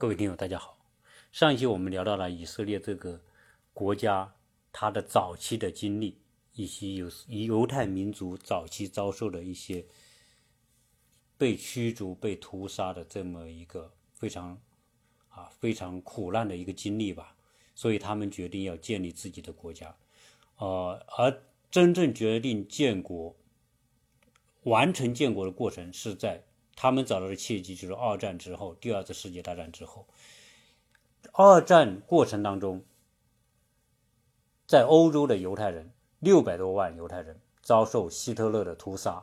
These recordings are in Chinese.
各位听友，大家好。上一期我们聊到了以色列这个国家它的早期的经历，以及犹犹太民族早期遭受的一些被驱逐、被屠杀的这么一个非常啊非常苦难的一个经历吧。所以他们决定要建立自己的国家，呃，而真正决定建国、完成建国的过程是在。他们找到的契机就是二战之后，第二次世界大战之后，二战过程当中，在欧洲的犹太人六百多万犹太人遭受希特勒的屠杀，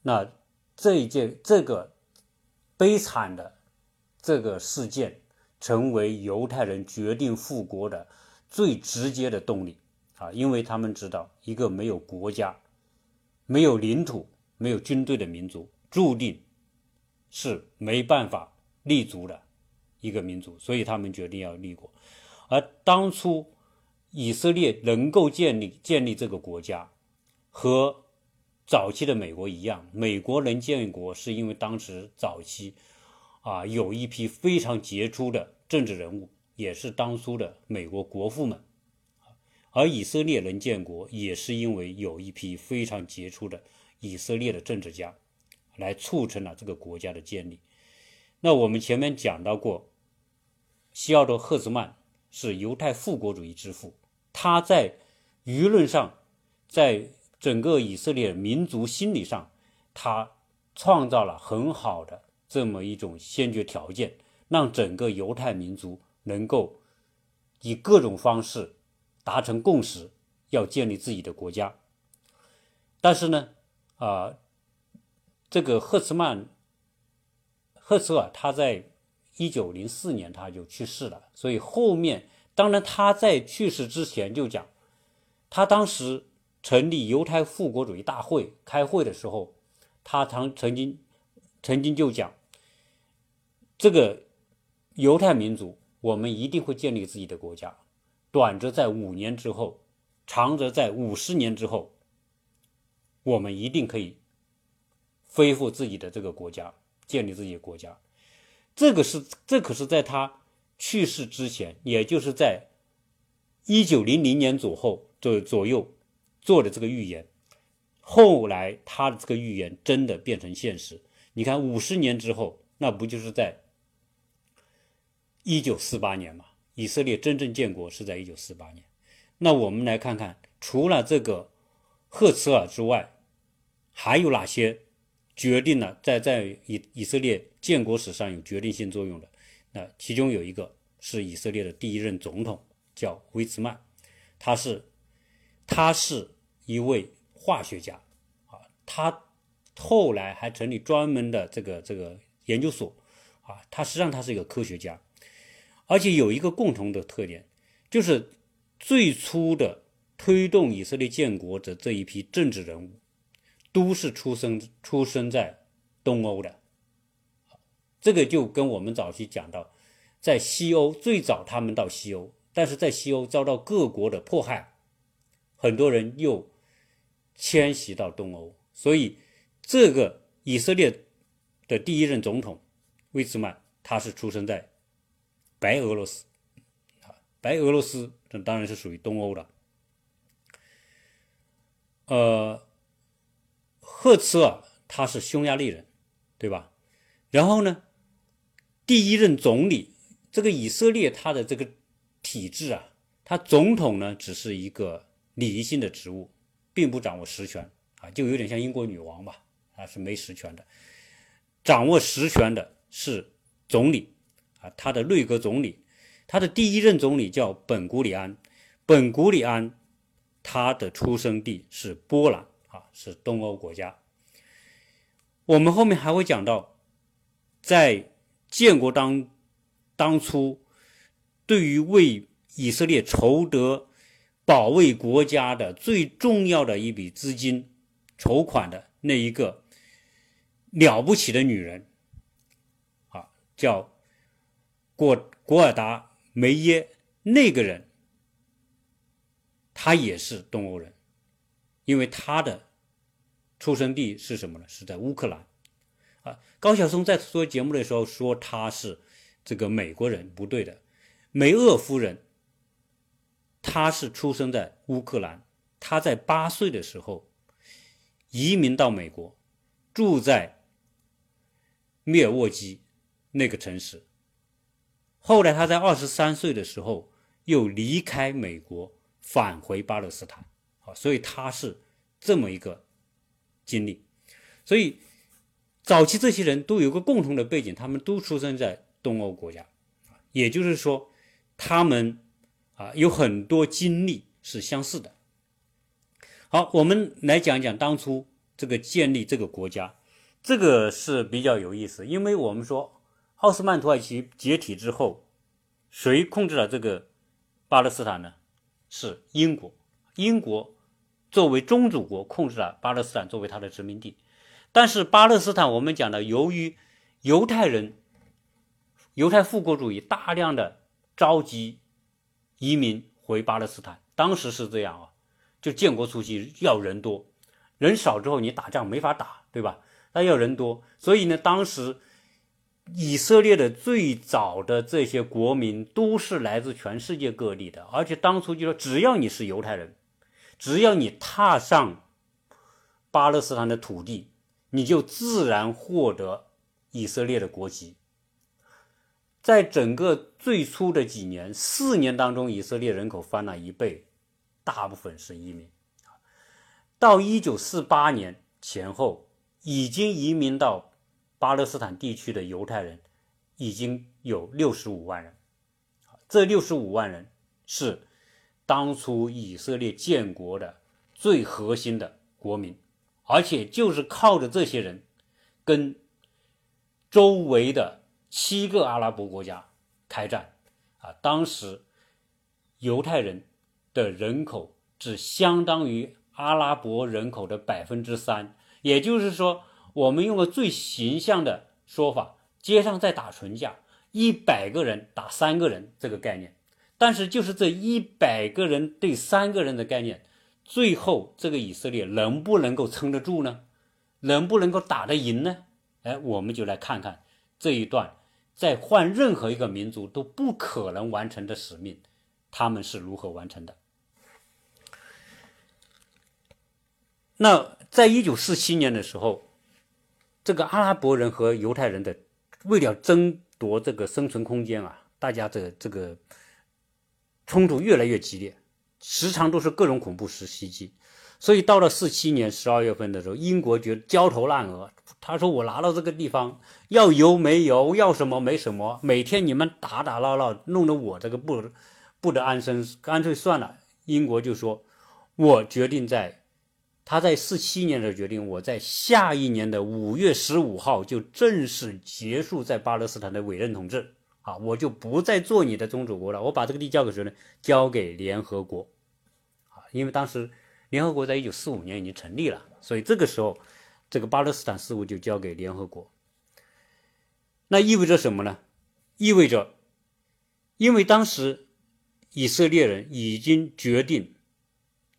那这一件这个悲惨的这个事件，成为犹太人决定复国的最直接的动力啊，因为他们知道，一个没有国家、没有领土、没有军队的民族。注定是没办法立足的一个民族，所以他们决定要立国。而当初以色列能够建立建立这个国家，和早期的美国一样，美国能建国是因为当时早期啊有一批非常杰出的政治人物，也是当初的美国国父们。而以色列能建国，也是因为有一批非常杰出的以色列的政治家。来促成了这个国家的建立。那我们前面讲到过，西奥多·赫兹曼是犹太复国主义之父，他在舆论上，在整个以色列民族心理上，他创造了很好的这么一种先决条件，让整个犹太民族能够以各种方式达成共识，要建立自己的国家。但是呢，啊。这个赫茨曼，赫茨尔他在一九零四年他就去世了，所以后面当然他在去世之前就讲，他当时成立犹太复国主义大会开会的时候，他曾曾经曾经就讲，这个犹太民族我们一定会建立自己的国家，短则在五年之后，长则在五十年之后，我们一定可以。恢复自己的这个国家，建立自己的国家，这个是这可是在他去世之前，也就是在一九零零年左后左左右做的这个预言。后来他的这个预言真的变成现实。你看，五十年之后，那不就是在一九四八年嘛？以色列真正建国是在一九四八年。那我们来看看，除了这个赫茨尔之外，还有哪些？决定了在在以以色列建国史上有决定性作用的，那其中有一个是以色列的第一任总统，叫威茨曼，他是他是一位化学家啊，他后来还成立专门的这个这个研究所啊，他实际上他是一个科学家，而且有一个共同的特点，就是最初的推动以色列建国的这一批政治人物。都是出生出生在东欧的，这个就跟我们早期讲到，在西欧最早他们到西欧，但是在西欧遭到各国的迫害，很多人又迁徙到东欧，所以这个以色列的第一任总统魏茨曼，他是出生在白俄罗斯，白俄罗斯这当然是属于东欧的，呃。赫茨尔他是匈牙利人，对吧？然后呢，第一任总理，这个以色列他的这个体制啊，他总统呢只是一个礼仪性的职务，并不掌握实权啊，就有点像英国女王吧，啊是没实权的，掌握实权的是总理啊，他的内阁总理，他的第一任总理叫本古里安，本古里安他的出生地是波兰。啊是东欧国家。我们后面还会讲到，在建国当当初，对于为以色列筹得保卫国家的最重要的一笔资金筹款的那一个了不起的女人，啊，叫果果尔达梅耶那个人，她也是东欧人，因为他的。出生地是什么呢？是在乌克兰，啊，高晓松在做节目的时候说他是这个美国人，不对的。梅厄夫人，她是出生在乌克兰，她在八岁的时候移民到美国，住在密尔沃基那个城市。后来她在二十三岁的时候又离开美国，返回巴勒斯坦。所以他是这么一个经历。所以早期这些人都有个共同的背景，他们都出生在东欧国家，也就是说。他们啊有很多经历是相似的。好，我们来讲讲当初这个建立这个国家，这个是比较有意思，因为我们说奥斯曼土耳其解体之后，谁控制了这个巴勒斯坦呢？是英国。英国作为宗主国控制了巴勒斯坦作为他的殖民地，但是巴勒斯坦我们讲的，由于犹太人、犹太复国主义大量的。召集移民回巴勒斯坦，当时是这样啊，就建国初期要人多，人少之后你打仗没法打，对吧？那要人多，所以呢，当时以色列的最早的这些国民都是来自全世界各地的，而且当初就说，只要你是犹太人，只要你踏上巴勒斯坦的土地，你就自然获得以色列的国籍。在整个最初的几年，四年当中，以色列人口翻了一倍，大部分是移民。到一九四八年前后，已经移民到巴勒斯坦地区的犹太人已经有六十五万人。这六十五万人是当初以色列建国的最核心的国民，而且就是靠着这些人，跟周围的。七个阿拉伯国家开战，啊，当时犹太人的人口只相当于阿拉伯人口的百分之三，也就是说，我们用个最形象的说法，街上在打群架，一百个人打三个人这个概念，但是就是这一百个人对三个人的概念，最后这个以色列能不能够撑得住呢？能不能够打得赢呢？哎，我们就来看看这一段。在换任何一个民族都不可能完成的使命，他们是如何完成的？那在一九四七年的时候，这个阿拉伯人和犹太人的为了争夺这个生存空间啊，大家这这个冲突越来越激烈，时常都是各种恐怖袭袭击。所以到了四七年十二月份的时候，英国觉得焦头烂额。他说：“我拿到这个地方，要油没油，要什么没什么，每天你们打打闹闹，弄得我这个不不得安生，干脆算了。”英国就说：“我决定在他在四七年的决定，我在下一年的五月十五号就正式结束在巴勒斯坦的委任统治啊！我就不再做你的宗主国了，我把这个地交给谁呢？交给联合国啊！因为当时。”联合国在一九四五年已经成立了，所以这个时候，这个巴勒斯坦事务就交给联合国。那意味着什么呢？意味着，因为当时以色列人已经决定，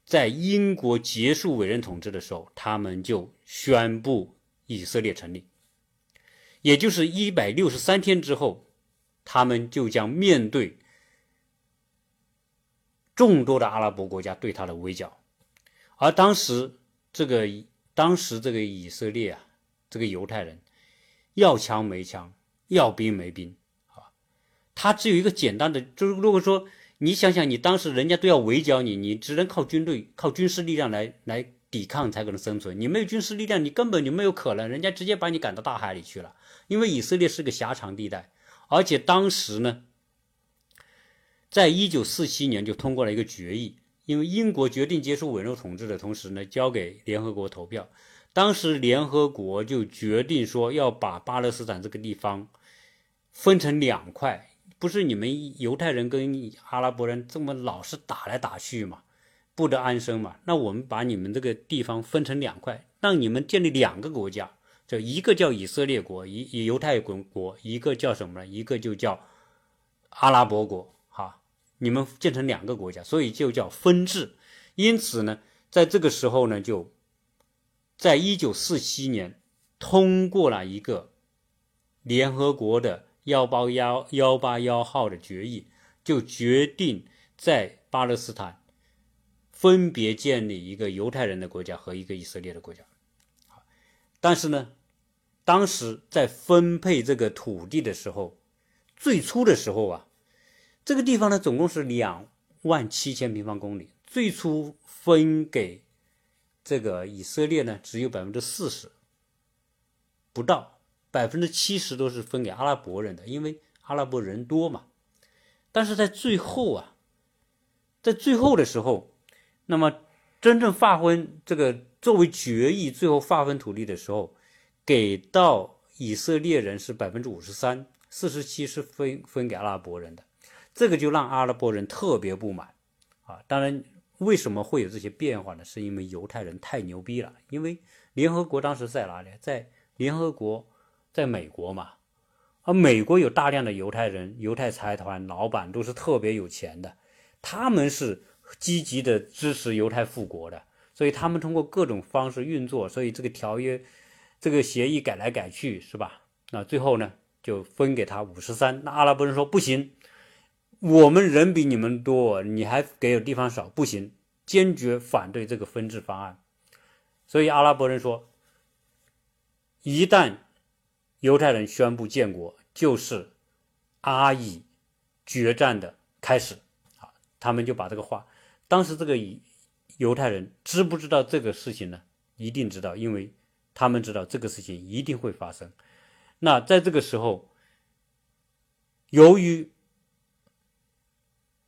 在英国结束委任统治的时候，他们就宣布以色列成立，也就是一百六十三天之后，他们就将面对众多的阿拉伯国家对他的围剿。而当时这个当时这个以色列啊，这个犹太人要枪没枪，要兵没兵啊，他只有一个简单的，就是如果说你想想，你当时人家都要围剿你，你只能靠军队、靠军事力量来来抵抗才可能生存。你没有军事力量，你根本就没有可能，人家直接把你赶到大海里去了。因为以色列是个狭长地带，而且当时呢，在一九四七年就通过了一个决议。因为英国决定结束委任统治的同时呢，交给联合国投票。当时联合国就决定说要把巴勒斯坦这个地方分成两块，不是你们犹太人跟阿拉伯人这么老是打来打去嘛，不得安生嘛。那我们把你们这个地方分成两块，让你们建立两个国家，就一个叫以色列国，以犹太国国，一个叫什么呢？一个就叫阿拉伯国。哈你们建成两个国家，所以就叫分治。因此呢，在这个时候呢，就在一九四七年通过了一个联合国的幺八幺幺八幺号的决议，就决定在巴勒斯坦分别建立一个犹太人的国家和一个以色列的国家。但是呢，当时在分配这个土地的时候，最初的时候啊，这个地方呢总共是两万七千平方公里，最初分给这个以色列呢只有百分之四十不到，百分之七十都是分给阿拉伯人的，因为阿拉伯人多嘛。但是在最后啊，在最后的时候，那么真正划分这个。作为决议，最后划分土地的时候，给到以色列人是百分之五十三，四十七是分分给阿拉伯人的，这个就让阿拉伯人特别不满啊！当然，为什么会有这些变化呢？是因为犹太人太牛逼了，因为联合国当时在哪里？在联合国，在美国嘛，而美国有大量的犹太人，犹太财团老板都是特别有钱的，他们是积极的支持犹太复国的。所以他们通过各种方式运作，所以这个条约、这个协议改来改去，是吧？那最后呢，就分给他五十三。那阿拉伯人说不行，我们人比你们多，你还给的地方少，不行，坚决反对这个分治方案。所以阿拉伯人说，一旦犹太人宣布建国，就是阿以决战的开始。啊，他们就把这个话，当时这个。犹太人知不知道这个事情呢？一定知道，因为他们知道这个事情一定会发生。那在这个时候，由于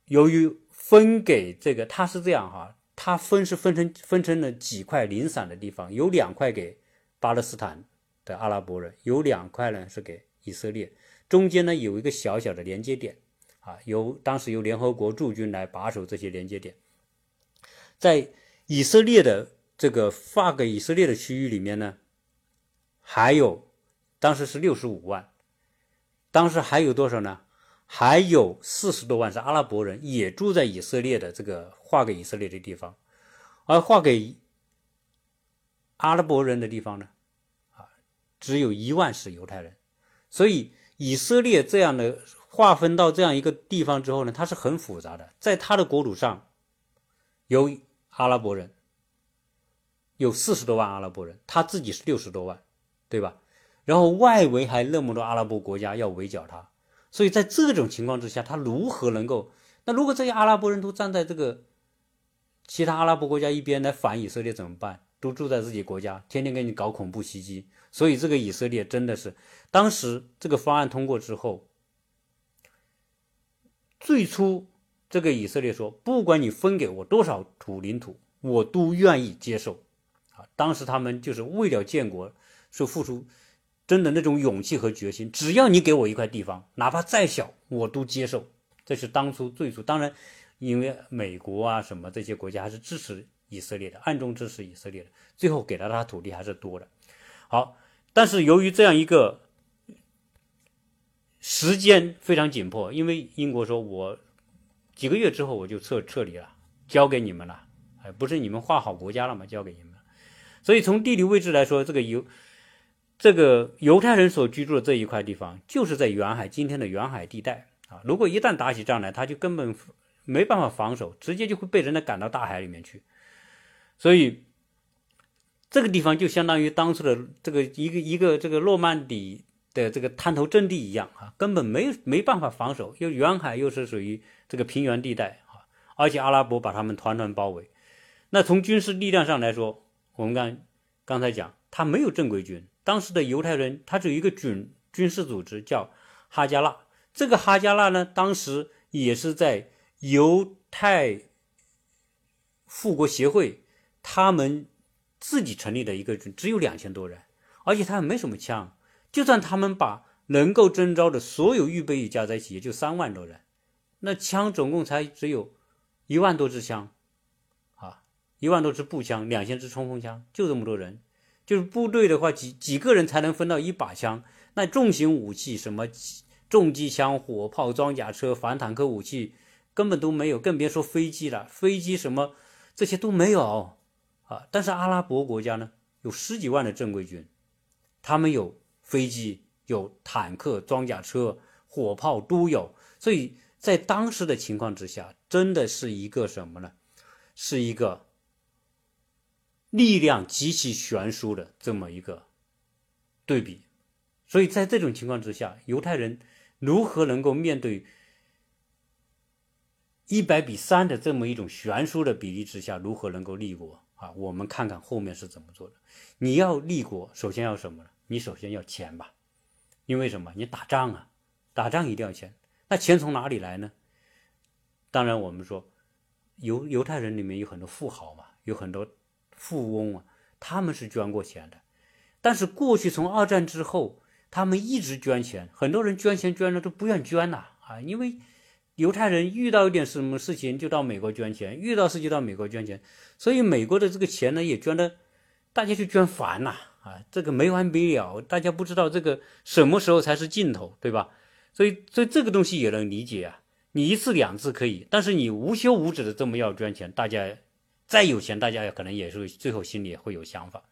由于分给这个，他是这样哈，他分是分成分成了几块零散的地方，有两块给巴勒斯坦的阿拉伯人，有两块呢是给以色列，中间呢有一个小小的连接点啊，由当时由联合国驻军来把守这些连接点。在以色列的这个划给以色列的区域里面呢，还有当时是六十五万，当时还有多少呢？还有四十多万是阿拉伯人，也住在以色列的这个划给以色列的地方，而划给阿拉伯人的地方呢，啊，只有一万是犹太人，所以以色列这样的划分到这样一个地方之后呢，它是很复杂的，在它的国土上有。阿拉伯人有四十多万阿拉伯人，他自己是六十多万，对吧？然后外围还那么多阿拉伯国家要围剿他，所以在这种情况之下，他如何能够？那如果这些阿拉伯人都站在这个其他阿拉伯国家一边来反以色列怎么办？都住在自己国家，天天给你搞恐怖袭击，所以这个以色列真的是当时这个方案通过之后，最初。这个以色列说：“不管你分给我多少土领土，我都愿意接受。”啊，当时他们就是为了建国，是付出真的那种勇气和决心。只要你给我一块地方，哪怕再小，我都接受。这是当初最初，当然，因为美国啊什么这些国家还是支持以色列的，暗中支持以色列的，最后给了他土地还是多的。好，但是由于这样一个时间非常紧迫，因为英国说我。几个月之后我就撤撤离了，交给你们了。哎，不是你们划好国家了吗？交给你们。所以从地理位置来说，这个犹这个犹太人所居住的这一块地方，就是在远海今天的远海地带啊。如果一旦打起仗来，他就根本没办法防守，直接就会被人家赶到大海里面去。所以这个地方就相当于当初的这个一个一个这个诺曼底。的这个滩头阵地一样啊，根本没没办法防守，又远海又是属于这个平原地带啊，而且阿拉伯把他们团团包围。那从军事力量上来说，我们刚刚才讲，他没有正规军，当时的犹太人他只有一个军军事组织叫哈加纳，这个哈加纳呢，当时也是在犹太复国协会他们自己成立的一个军，只有两千多人，而且他没什么枪。就算他们把能够征召的所有预备役加在一起，也就三万多人，那枪总共才只有一万多支枪，啊，一万多支步枪，两千支冲锋枪，就这么多人。就是部队的话，几几个人才能分到一把枪？那重型武器，什么重机枪、火炮、装甲车、反坦克武器，根本都没有，更别说飞机了。飞机什么这些都没有啊。但是阿拉伯国家呢，有十几万的正规军，他们有。飞机有坦克、装甲车、火炮都有，所以在当时的情况之下，真的是一个什么呢？是一个力量极其悬殊的这么一个对比。所以在这种情况之下，犹太人如何能够面对一百比三的这么一种悬殊的比例之下，如何能够立国啊？我们看看后面是怎么做的。你要立国，首先要什么呢？你首先要钱吧，因为什么？你打仗啊，打仗一定要钱。那钱从哪里来呢？当然，我们说犹犹太人里面有很多富豪嘛，有很多富翁啊，他们是捐过钱的。但是过去从二战之后。他们一直捐钱，很多人捐钱捐了都不愿捐呐啊！因为犹太人遇到一点什么事情就到美国捐钱，遇到事就到美国捐钱，所以美国的这个钱呢也捐的，大家就捐烦呐啊！这个没完没了，大家不知道这个什么时候才是尽头，对吧？所以，所以这个东西也能理解啊。你一次两次可以，但是你无休无止的这么要捐钱，大家再有钱，大家也可能也是最后心里也会有想法，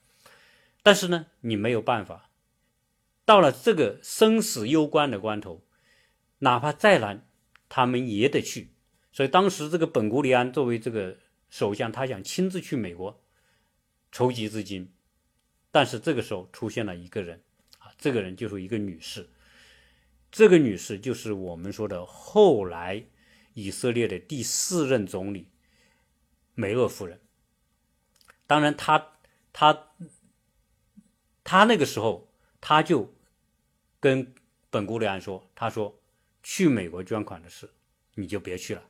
但是呢，你没有办法。到了这个生死攸关的关头，哪怕再难，他们也得去。所以当时这个本古里安作为这个首相，他想亲自去美国筹集资金，但是这个时候出现了一个人啊，这个人就是一个女士，这个女士就是我们说的后来以色列的第四任总理梅厄夫人。当然，她她他那个时候，他就。跟本古里安说：“他说去美国捐款的事，你就别去了，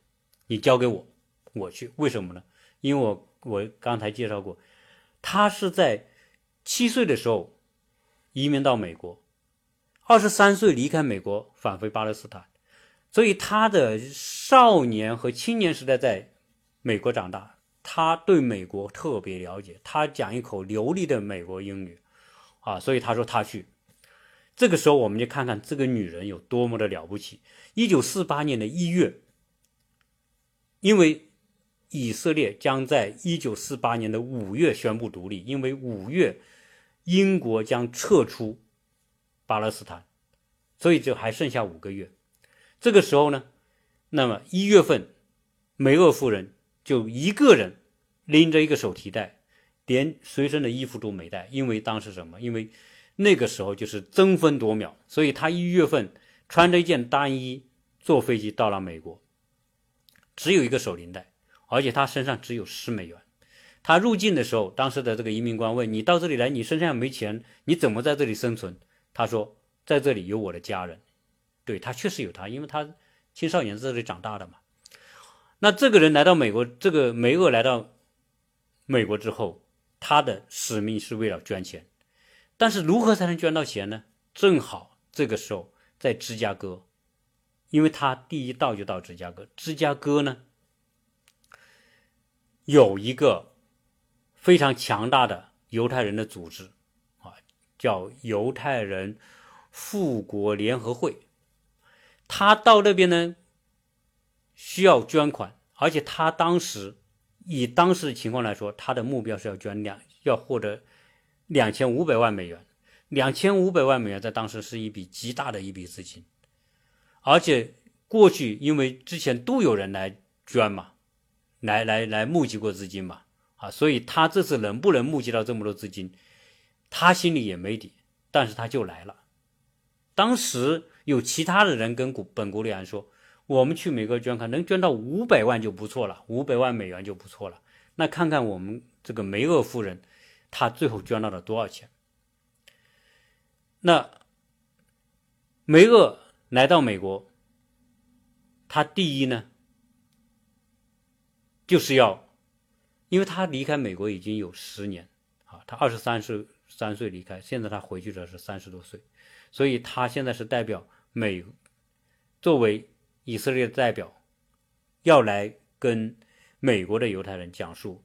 你交给我，我去。为什么呢？因为我我刚才介绍过，他是在七岁的时候移民到美国，二十三岁离开美国返回巴勒斯坦，所以他的少年和青年时代在美国长大，他对美国特别了解，他讲一口流利的美国英语，啊，所以他说他去。”这个时候，我们就看看这个女人有多么的了不起。一九四八年的一月，因为以色列将在一九四八年的五月宣布独立，因为五月英国将撤出巴勒斯坦，所以就还剩下五个月。这个时候呢，那么一月份，梅厄夫人就一个人拎着一个手提袋，连随身的衣服都没带，因为当时什么？因为。那个时候就是争分夺秒，所以他一月份穿着一件单衣坐飞机到了美国，只有一个手拎袋，而且他身上只有十美元。他入境的时候，当时的这个移民官问你到这里来，你身上没钱，你怎么在这里生存？他说在这里有我的家人。对他确实有他，因为他青少年在这里长大的嘛。那这个人来到美国，这个梅厄来到美国之后，他的使命是为了捐钱。但是如何才能捐到钱呢？正好这个时候在芝加哥，因为他第一到就到芝加哥。芝加哥呢有一个非常强大的犹太人的组织啊，叫犹太人复国联合会。他到那边呢需要捐款，而且他当时以当时的情况来说，他的目标是要捐两，要获得。两千五百万美元，两千五百万美元在当时是一笔极大的一笔资金，而且过去因为之前都有人来捐嘛，来来来募集过资金嘛，啊，所以他这次能不能募集到这么多资金，他心里也没底，但是他就来了。当时有其他的人跟古本古里安说，我们去美国捐款能捐到五百万就不错了，五百万美元就不错了。那看看我们这个梅厄夫人。她最后捐到了多少钱？那梅厄来到美国，他第一呢，就是要，因为他离开美国已经有十年啊，他二十三岁三岁离开，现在他回去的是三十多岁，所以他现在是代表美，作为以色列代表，要来跟美国的犹太人讲述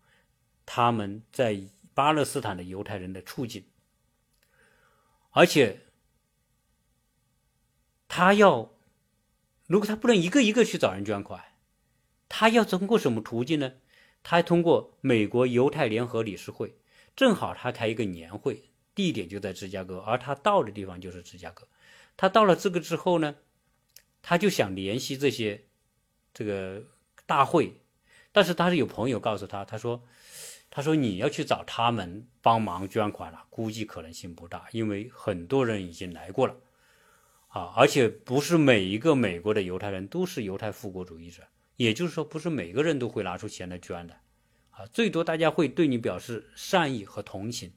他们在。巴勒斯坦的犹太人的处境，而且他要，如果他不能一个一个去找人捐款，他要通过什么途径呢？他通过美国犹太联合理事会，正好他开一个年会，地点就在芝加哥，而他到的地方就是芝加哥。他到了这个之后呢，他就想联系这些这个大会，但是他是有朋友告诉他，他说，他说你要去找他们帮忙捐款了，估计可能性不大，因为很多人已经来过了，啊，而且不是每一个美国的犹太人都是犹太复国主义者，也就是说，不是每个人都会拿出钱来捐的，啊，最多大家会对你表示善意和同情，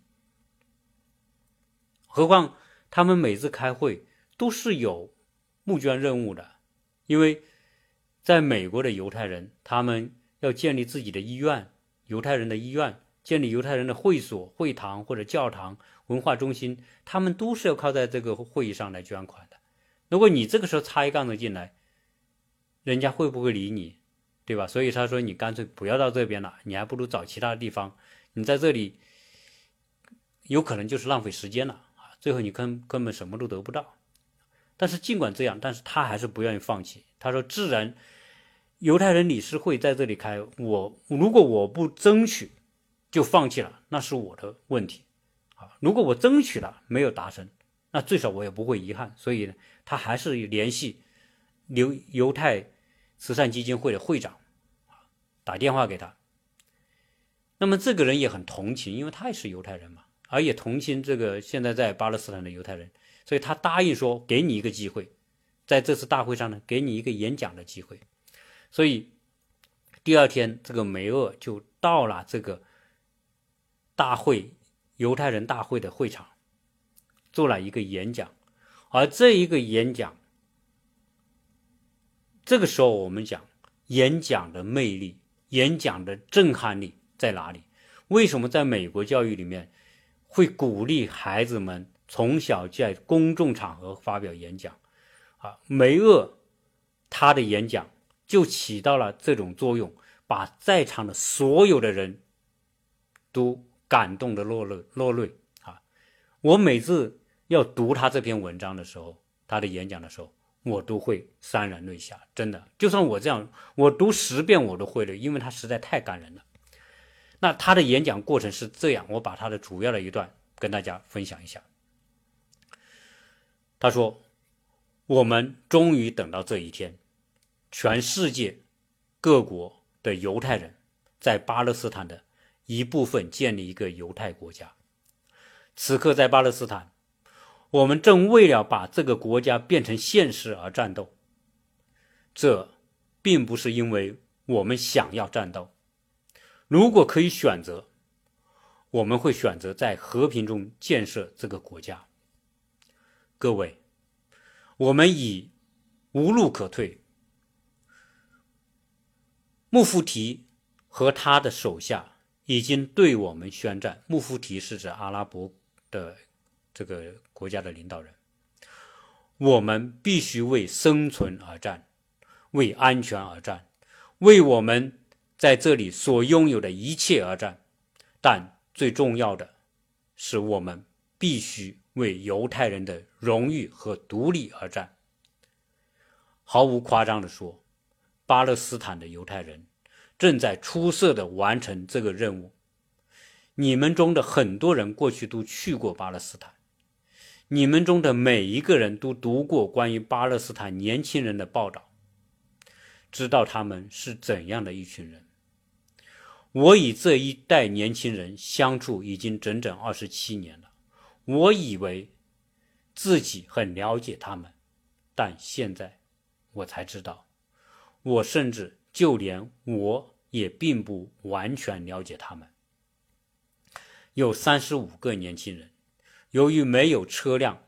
何况他们每次开会都是有。募捐任务的，因为在美国的犹太人，他们要建立自己的医院，犹太人的医院，建立犹太人的会所、会堂或者教堂、文化中心，他们都是要靠在这个会议上来捐款的。如果你这个时候插一杠子进来，人家会不会理你，对吧？所以他说你干脆不要到这边了，你还不如找其他地方。你在这里有可能就是浪费时间了啊，最后你根根本什么都得不到。但是尽管这样，但是他还是不愿意放弃。他说：“自然，犹太人理事会在这里开，我如果我不争取，就放弃了，那是我的问题啊。如果我争取了没有达成，那最少我也不会遗憾。所以呢，他还是联系犹犹太慈善基金会的会长打电话给他。那么这个人也很同情，因为他也是犹太人嘛，而也同情这个现在在巴勒斯坦的犹太人。”所以他答应说，给你一个机会，在这次大会上呢，给你一个演讲的机会。所以第二天，这个梅厄就到了这个大会犹太人大会的会场，做了一个演讲。而这一个演讲，这个时候我们讲演讲的魅力、演讲的震撼力在哪里？为什么在美国教育里面会鼓励孩子们？从小在公众场合发表演讲，啊，梅厄他的演讲就起到了这种作用，把在场的所有的人都感动的落泪落泪啊！我每次要读他这篇文章的时候，他的演讲的时候，我都会潸然泪下，真的，就算我这样，我读十遍我都会泪，因为他实在太感人了。那他的演讲过程是这样，我把他的主要的一段跟大家分享一下。他说：“我们终于等到这一天，全世界各国的犹太人在巴勒斯坦的一部分建立一个犹太国家。此刻在巴勒斯坦，我们正为了把这个国家变成现实而战斗。这并不是因为我们想要战斗。如果可以选择，我们会选择在和平中建设这个国家。”各位，我们已无路可退。穆夫提和他的手下已经对我们宣战。穆夫提是指阿拉伯的这个国家的领导人。我们必须为生存而战，为安全而战，为我们在这里所拥有的一切而战。但最重要的是，我们必须。为犹太人的荣誉和独立而战。毫无夸张地说，巴勒斯坦的犹太人正在出色的完成这个任务。你们中的很多人过去都去过巴勒斯坦，你们中的每一个人都读过关于巴勒斯坦年轻人的报道，知道他们是怎样的一群人。我与这一代年轻人相处已经整整二十七年了。我以为自己很了解他们，但现在我才知道，我甚至就连我也并不完全了解他们。有三十五个年轻人，由于没有车辆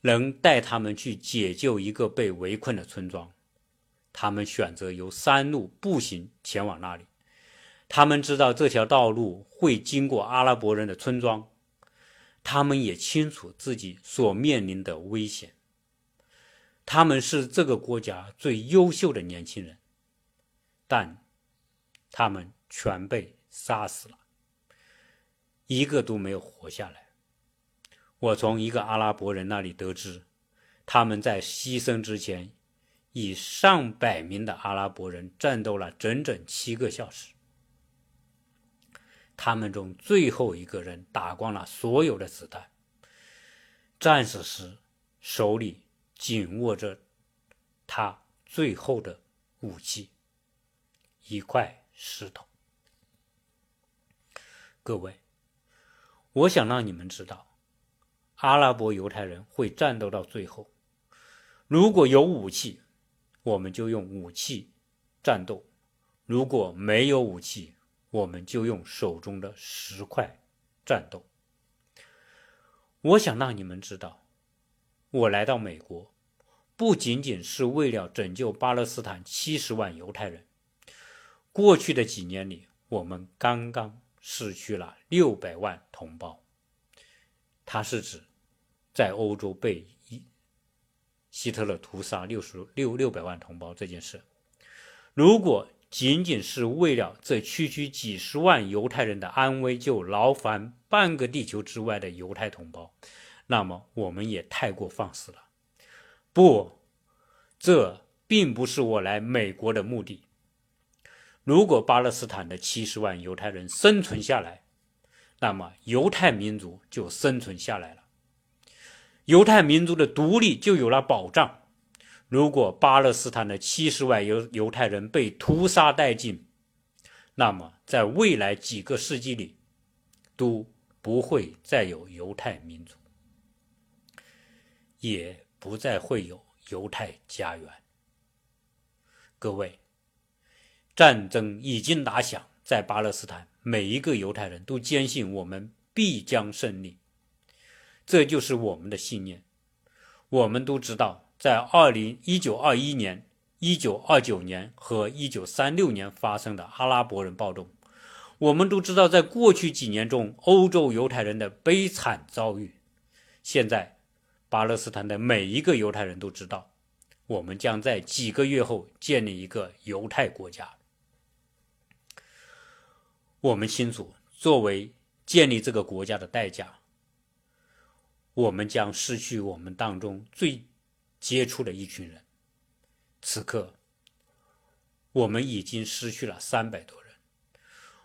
能带他们去解救一个被围困的村庄，他们选择由山路步行前往那里。他们知道这条道路会经过阿拉伯人的村庄。他们也清楚自己所面临的危险。他们是这个国家最优秀的年轻人，但他们全被杀死了，一个都没有活下来。我从一个阿拉伯人那里得知，他们在牺牲之前，以上百名的阿拉伯人战斗了整整七个小时。他们中最后一个人打光了所有的子弹，战死时手里紧握着他最后的武器——一块石头。各位，我想让你们知道，阿拉伯犹太人会战斗到最后。如果有武器，我们就用武器战斗；如果没有武器，我们就用手中的石块战斗。我想让你们知道，我来到美国，不仅仅是为了拯救巴勒斯坦七十万犹太人。过去的几年里，我们刚刚失去了六百万同胞。他是指在欧洲被。希特勒屠杀六十六六百万同胞这件事，如果仅仅是为了这区区几十万犹太人的安危，就劳烦半个地球之外的犹太同胞，那么我们也太过放肆了。不，这并不是我来美国的目的。如果巴勒斯坦的七十万犹太人生存下来，那么犹太民族就生存下来了。犹太民族的独立就有了保障。如果巴勒斯坦的七十万犹犹太人被屠杀殆尽，那么在未来几个世纪里，都不会再有犹太民族，也不再会有犹太家园。各位，战争已经打响，在巴勒斯坦，每一个犹太人都坚信我们必将胜利。这就是我们的信念。我们都知道，在二零一九二一年、一九二九年和一九三六年发生的阿拉伯人暴动，我们都知道，在过去几年中欧洲犹太人的悲惨遭遇。现在，巴勒斯坦的每一个犹太人都知道，我们将在几个月后建立一个犹太国家。我们清楚，作为建立这个国家的代价。我们将失去我们当中最接触的一群人。此刻，我们已经失去了三百多人，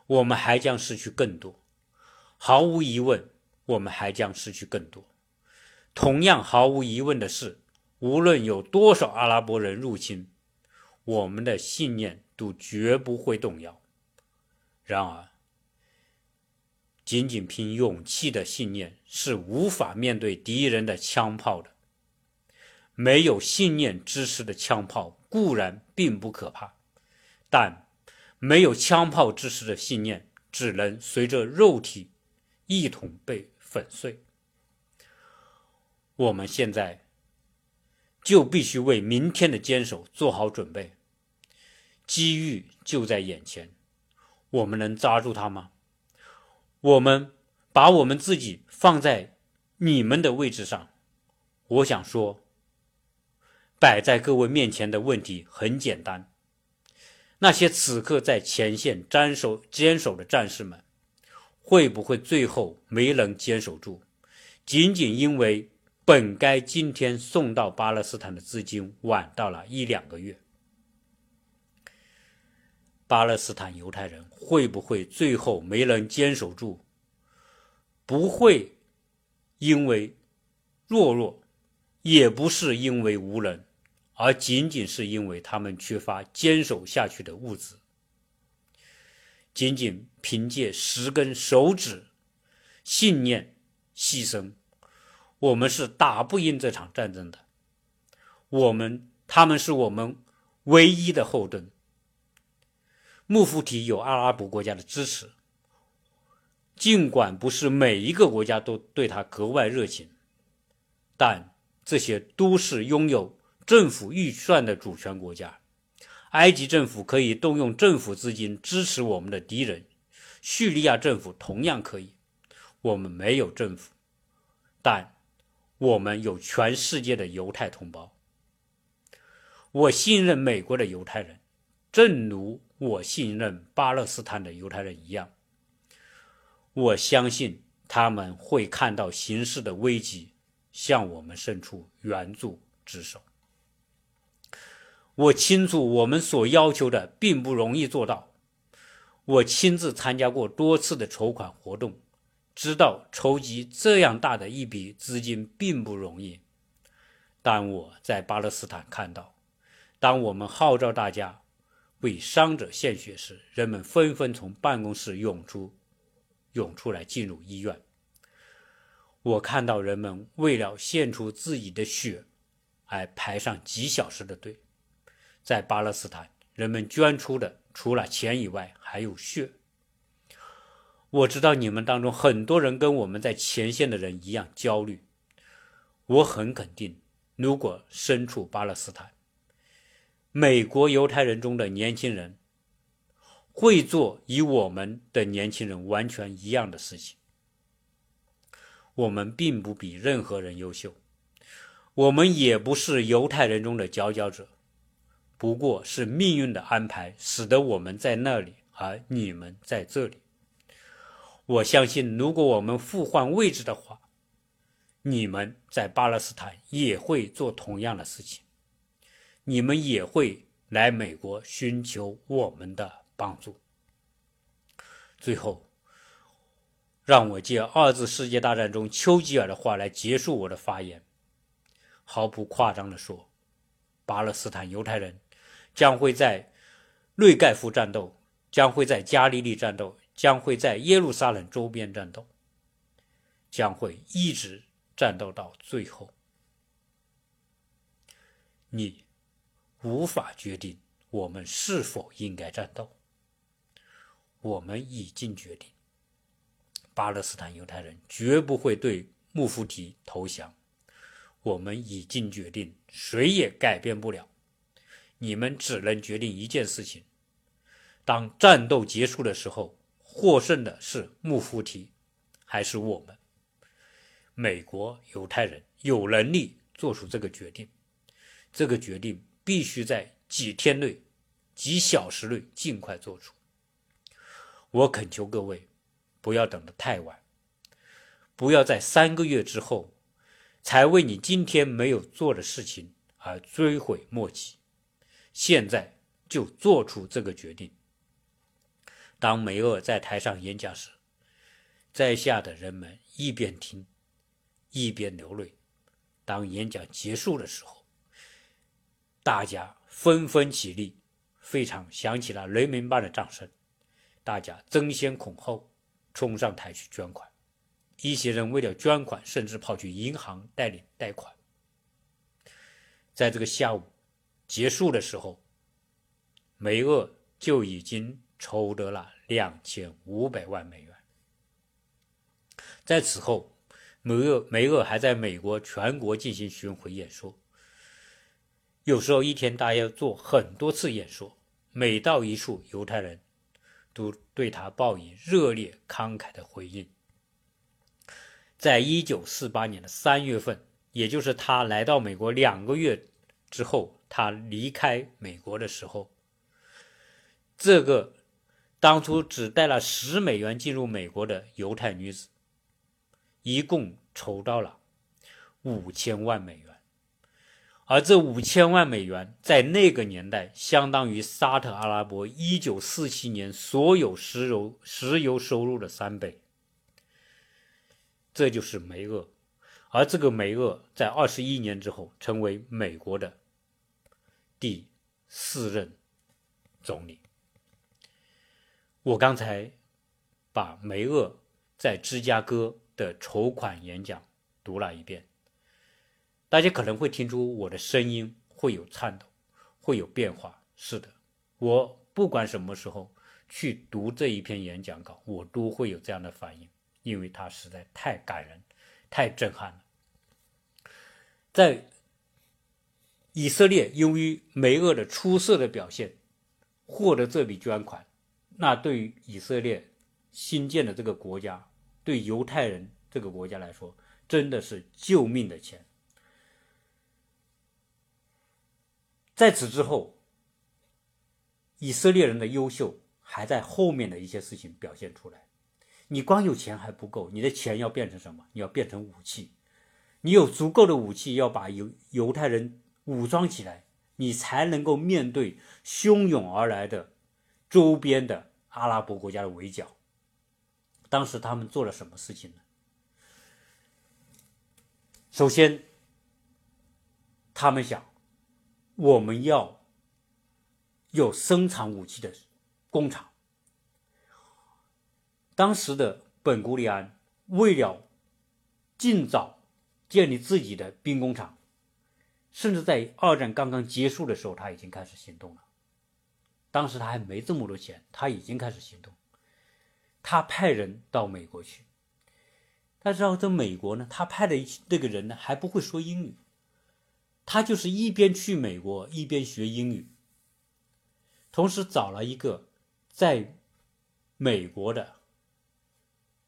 我们还将失去更多。毫无疑问，我们还将失去更多。同样毫无疑问的是，无论有多少阿拉伯人入侵，我们的信念都绝不会动摇。然而，仅仅凭勇气的信念是无法面对敌人的枪炮的。没有信念支持的枪炮固然并不可怕，但没有枪炮支持的信念只能随着肉体一同被粉碎。我们现在就必须为明天的坚守做好准备。机遇就在眼前，我们能抓住它吗？我们把我们自己放在你们的位置上，我想说，摆在各位面前的问题很简单：那些此刻在前线坚守坚守的战士们，会不会最后没能坚守住？仅仅因为本该今天送到巴勒斯坦的资金晚到了一两个月？巴勒斯坦犹太人会不会最后没能坚守住？不会因为懦弱，也不是因为无能，而仅仅是因为他们缺乏坚守下去的物资。仅仅凭借十根手指、信念、牺牲，我们是打不赢这场战争的。我们，他们是我们唯一的后盾。穆夫提有阿拉伯国家的支持，尽管不是每一个国家都对他格外热情，但这些都是拥有政府预算的主权国家。埃及政府可以动用政府资金支持我们的敌人，叙利亚政府同样可以。我们没有政府，但我们有全世界的犹太同胞。我信任美国的犹太人，正如。我信任巴勒斯坦的犹太人一样，我相信他们会看到形势的危机，向我们伸出援助之手。我清楚我们所要求的并不容易做到。我亲自参加过多次的筹款活动，知道筹集这样大的一笔资金并不容易。但我在巴勒斯坦看到，当我们号召大家为伤者献血时，人们纷纷从办公室涌出，涌出来进入医院。我看到人们为了献出自己的血，而排上几小时的队。在巴勒斯坦，人们捐出的除了钱以外，还有血。我知道你们当中很多人跟我们在前线的人一样焦虑。我很肯定，如果身处巴勒斯坦，美国犹太人中的年轻人会做与我们的年轻人完全一样的事情。我们并不比任何人优秀，我们也不是犹太人中的佼佼者，不过是命运的安排，使得我们在那里，而你们在这里。我相信，如果我们互换位置的话，你们在巴勒斯坦也会做同样的事情，你们也会来美国寻求我们的帮助。最后，让我借二次世界大战中丘吉尔的话来结束我的发言。毫不夸张地说，巴勒斯坦犹太人将会在内盖夫战斗，将会在加利利战斗。将会在耶路撒冷周边战斗，将会一直战斗到最后。你无法决定我们是否应该战斗。我们已经决定，巴勒斯坦犹太人绝不会对穆夫提投降。我们已经决定，谁也改变不了。你们只能决定一件事情：当战斗结束的时候。获胜的是穆夫提，还是我们？美国犹太人有能力做出这个决定，这个决定必须在几天内、几小时内尽快做出。我恳求各位，不要等得太晚，不要在三个月之后才为你今天没有做的事情而追悔莫及。现在就做出这个决定。当梅厄在台上演讲时，在下的人们一边听，一边流泪。当演讲结束的时候，大家纷纷起立，会场响起了雷鸣般的掌声。大家争先恐后冲上台去捐款，一些人为了捐款，甚至跑去银行代理贷款。在这个下午结束的时候，梅厄就已经。筹得了两千五百万美元。在此后，梅厄梅厄还在美国全国进行巡回演说。有时候一天大约做很多次演说，每到一处，犹太人都对他报以热烈慷慨的回应。在一九四八年的三月份，也就是他来到美国两个月之后，他离开美国的时候，这个。当初只带了十美元进入美国的犹太女子，一共筹到了五千万美元，而这五千万美元在那个年代相当于沙特阿拉伯一九四七年所有石油石油收入的三倍。这就是梅厄，而这个梅厄在二十一年之后成为美国的第四任总理。我刚才把梅厄在芝加哥的筹款演讲读了一遍，大家可能会听出我的声音会有颤抖，会有变化。是的，我不管什么时候去读这一篇演讲稿，我都会有这样的反应，因为它实在太感人，太震撼了。在以色列，由于梅厄的出色的表现，获得这笔捐款。那对于以色列新建的这个国家，对犹太人这个国家来说，真的是救命的钱。在此之后，以色列人的优秀还在后面的一些事情表现出来。你光有钱还不够，你的钱要变成什么？你要变成武器。你有足够的武器，要把犹犹太人武装起来，你才能够面对汹涌而来的。周边的阿拉伯国家的围剿，当时他们做了什么事情呢？首先，他们想，我们要有生产武器的工厂。当时的本古里安为了尽早建立自己的兵工厂，甚至在二战刚刚结束的时候，他已经开始行动了。当时他还没这么多钱，他已经开始行动。他派人到美国去，但是在美国呢，他派的那个人呢还不会说英语，他就是一边去美国一边学英语，同时找了一个在美国的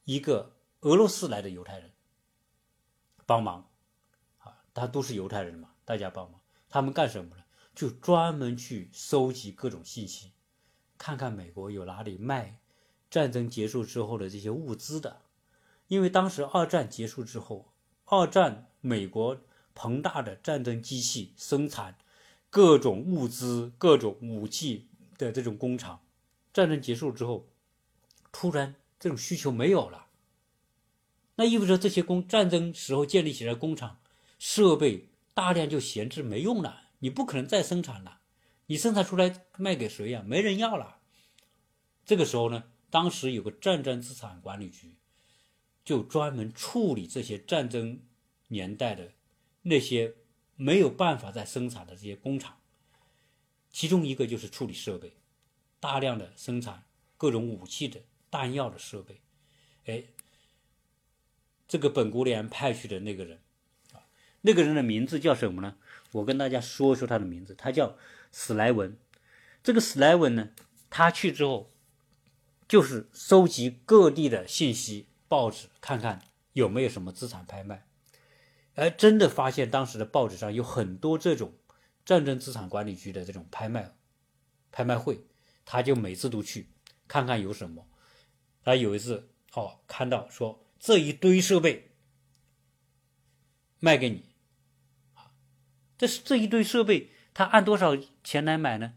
一个俄罗斯来的犹太人帮忙，啊，他都是犹太人嘛，大家帮忙，他们干什么呢？就专门去收集各种信息，看看美国有哪里卖。战争结束之后的这些物资的，因为当时二战结束之后，二战美国庞大的战争机器生产各种物资、各种武器的这种工厂，战争结束之后，突然这种需求没有了，那意味着这些工战争时候建立起来的工厂设备大量就闲置没用了，你不可能再生产了，你生产出来卖给谁呀？没人要了。这个时候呢？当时有个战争资产管理局，就专门处理这些战争年代的那些没有办法再生产的这些工厂。其中一个就是处理设备，大量的生产各种武器的弹药的设备。哎，这个本古里安派去的那个人，那个人的名字叫什么呢？我跟大家说说他的名字，他叫史莱文。这个史莱文呢，他去之后。就是收集各地的信息，报纸看看有没有什么资产拍卖，而真的发现当时的报纸上有很多这种战争资产管理局的这种拍卖拍卖会，他就每次都去看看有什么。他有一次哦，看到说这一堆设备卖给你，这是这一堆设备，他按多少钱来买呢？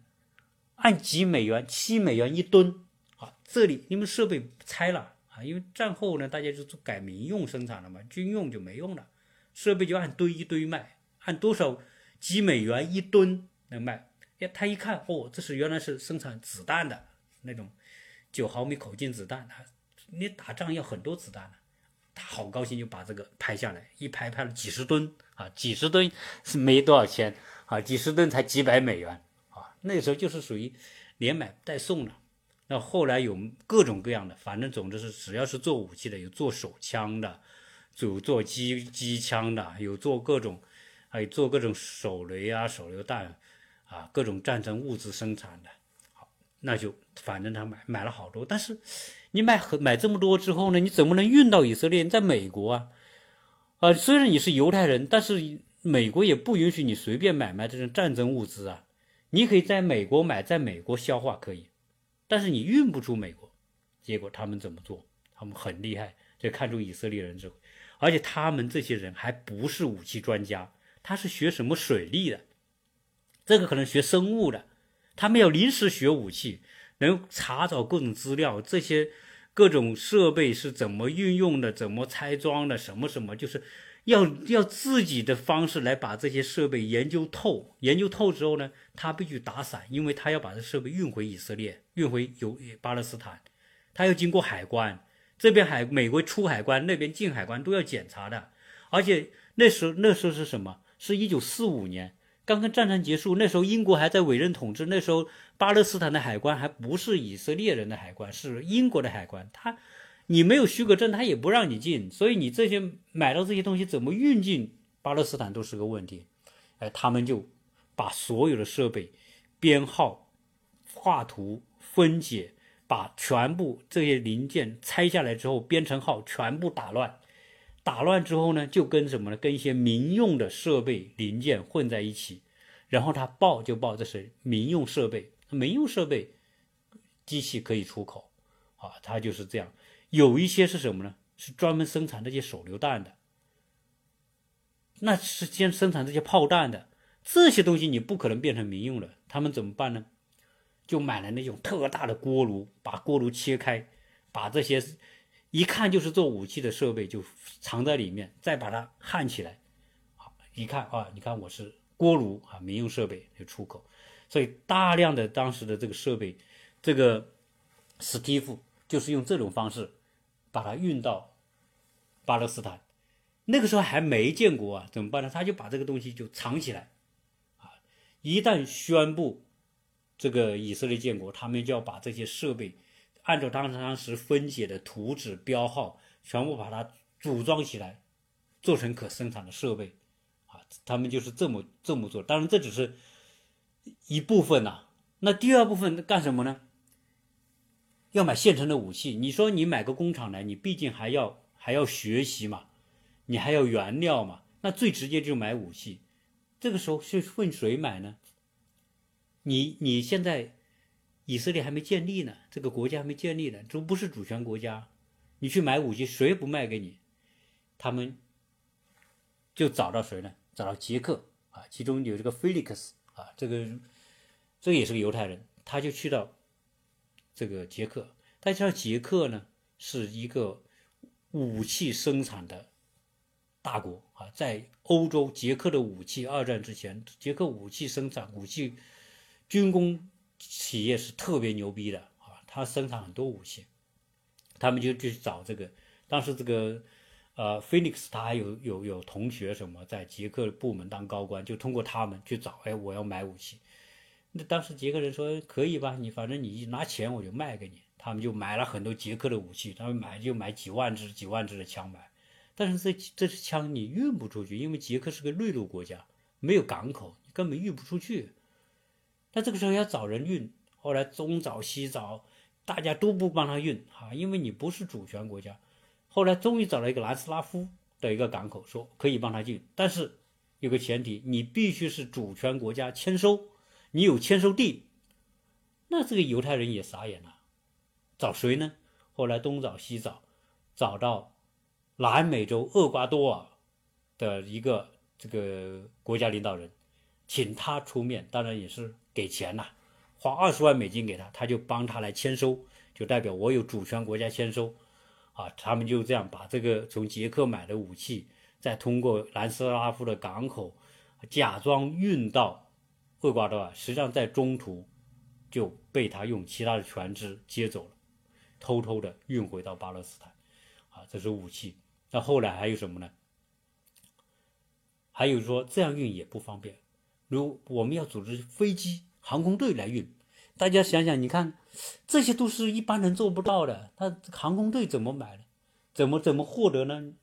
按几美元，七美元一吨啊。这里你们设备拆了啊，因为战后呢，大家就改民用生产了嘛，军用就没用了，设备就按堆一堆卖，按多少几美元一吨来卖。哎，他一看，哦，这是原来是生产子弹的那种九毫米口径子弹，他你打仗要很多子弹的，他好高兴就把这个拍下来，一拍拍了几十吨啊，几十吨是没多少钱啊，几十吨才几百美元啊，那时候就是属于连买带送的。那后来有各种各样的，反正总之是只要是做武器的，有做手枪的，有做机机枪的，有做各种，还有做各种手雷啊、手榴弹啊，各种战争物资生产的。好，那就反正他买买了好多，但是你买买这么多之后呢，你怎么能运到以色列？在美国啊，啊，虽然你是犹太人，但是美国也不允许你随便买卖这种战争物资啊。你可以在美国买，在美国消化可以。但是你运不出美国，结果他们怎么做？他们很厉害，就看出以色列人智慧，而且他们这些人还不是武器专家，他是学什么水利的，这个可能学生物的，他们要临时学武器，能查找各种资料，这些各种设备是怎么运用的，怎么拆装的，什么什么，就是。要要自己的方式来把这些设备研究透，研究透之后呢，他必须打散，因为他要把这设备运回以色列，运回有巴勒斯坦，他要经过海关，这边海美国出海关，那边进海关都要检查的，而且那时候那时候是什么？是一九四五年，刚刚战争结束，那时候英国还在委任统治，那时候巴勒斯坦的海关还不是以色列人的海关，是英国的海关，他。你没有许可证，他也不让你进，所以你这些买到这些东西怎么运进巴勒斯坦都是个问题。哎，他们就把所有的设备编号、画图、分解，把全部这些零件拆下来之后编成号，全部打乱。打乱之后呢，就跟什么呢？跟一些民用的设备零件混在一起，然后他报就报这是民用设备，民用设备机器可以出口啊，他就是这样。有一些是什么呢？是专门生产这些手榴弹的，那是先生产这些炮弹的。这些东西你不可能变成民用的，他们怎么办呢？就买了那种特大的锅炉，把锅炉切开，把这些一看就是做武器的设备就藏在里面，再把它焊起来。好，一看啊，你看我是锅炉啊，民用设备就出口。所以大量的当时的这个设备，这个史蒂夫就是用这种方式把它运到巴勒斯坦。那个时候还没建国啊，怎么办呢？他就把这个东西就藏起来，啊，一旦宣布这个以色列建国，他们就要把这些设备按照当时当时分解的图纸标号，全部把它组装起来，做成可生产的设备，啊，他们就是这么这么做。当然这只是一部分呐，那第二部分干什么呢？要买现成的武器。你说你买个工厂来，你毕竟还要还要学习嘛。你还要原料嘛？那最直接就买武器。这个时候是问谁买呢？你你现在以色列还没建立呢，这个国家还没建立呢，都不是主权国家。你去买武器，谁不卖给你。他们就找到谁呢？找到捷克啊，其中有这个菲利克斯啊，这个这也是个犹太人，他就去到这个捷克。大家知道捷克呢是一个武器生产的。大国啊，在欧洲，捷克的武器，二战之前，捷克武器生产、武器军工企业是特别牛逼的啊，他生产很多武器，他们就去找这个，当时这个呃，菲尼克斯他还有有有同学什么在捷克部门当高官，就通过他们去找，哎，我要买武器，那当时捷克人说可以吧，你反正你拿钱我就卖给你，他们就买了很多捷克的武器，他们买就买几万支、几万支的枪买。但是这这支枪你运不出去，因为捷克是个内陆国家，没有港口，你根本运不出去。那这个时候要找人运，后来东找西找，大家都不帮他运哈，因为你不是主权国家。后来终于找了一个南斯拉夫的一个港口，说可以帮他运，但是有个前提，你必须是主权国家签收，你有签收地。那这个犹太人也傻眼了，找谁呢？后来东找西找，找到。南美洲厄瓜多尔的一个这个国家领导人，请他出面，当然也是给钱呐，花二十万美金给他，他就帮他来签收，就代表我有主权国家签收，啊，他们就这样把这个从捷克买的武器，再通过南斯拉夫的港口，假装运到厄瓜多尔，实际上在中途就被他用其他的船只接走了，偷偷的运回到巴勒斯坦，啊，这是武器。那后来还有什么呢？还有说这样运也不方便，如我们要组织飞机、航空队来运，大家想想，你看，这些都是一般人做不到的。他航空队怎么买呢？怎么怎么获得呢？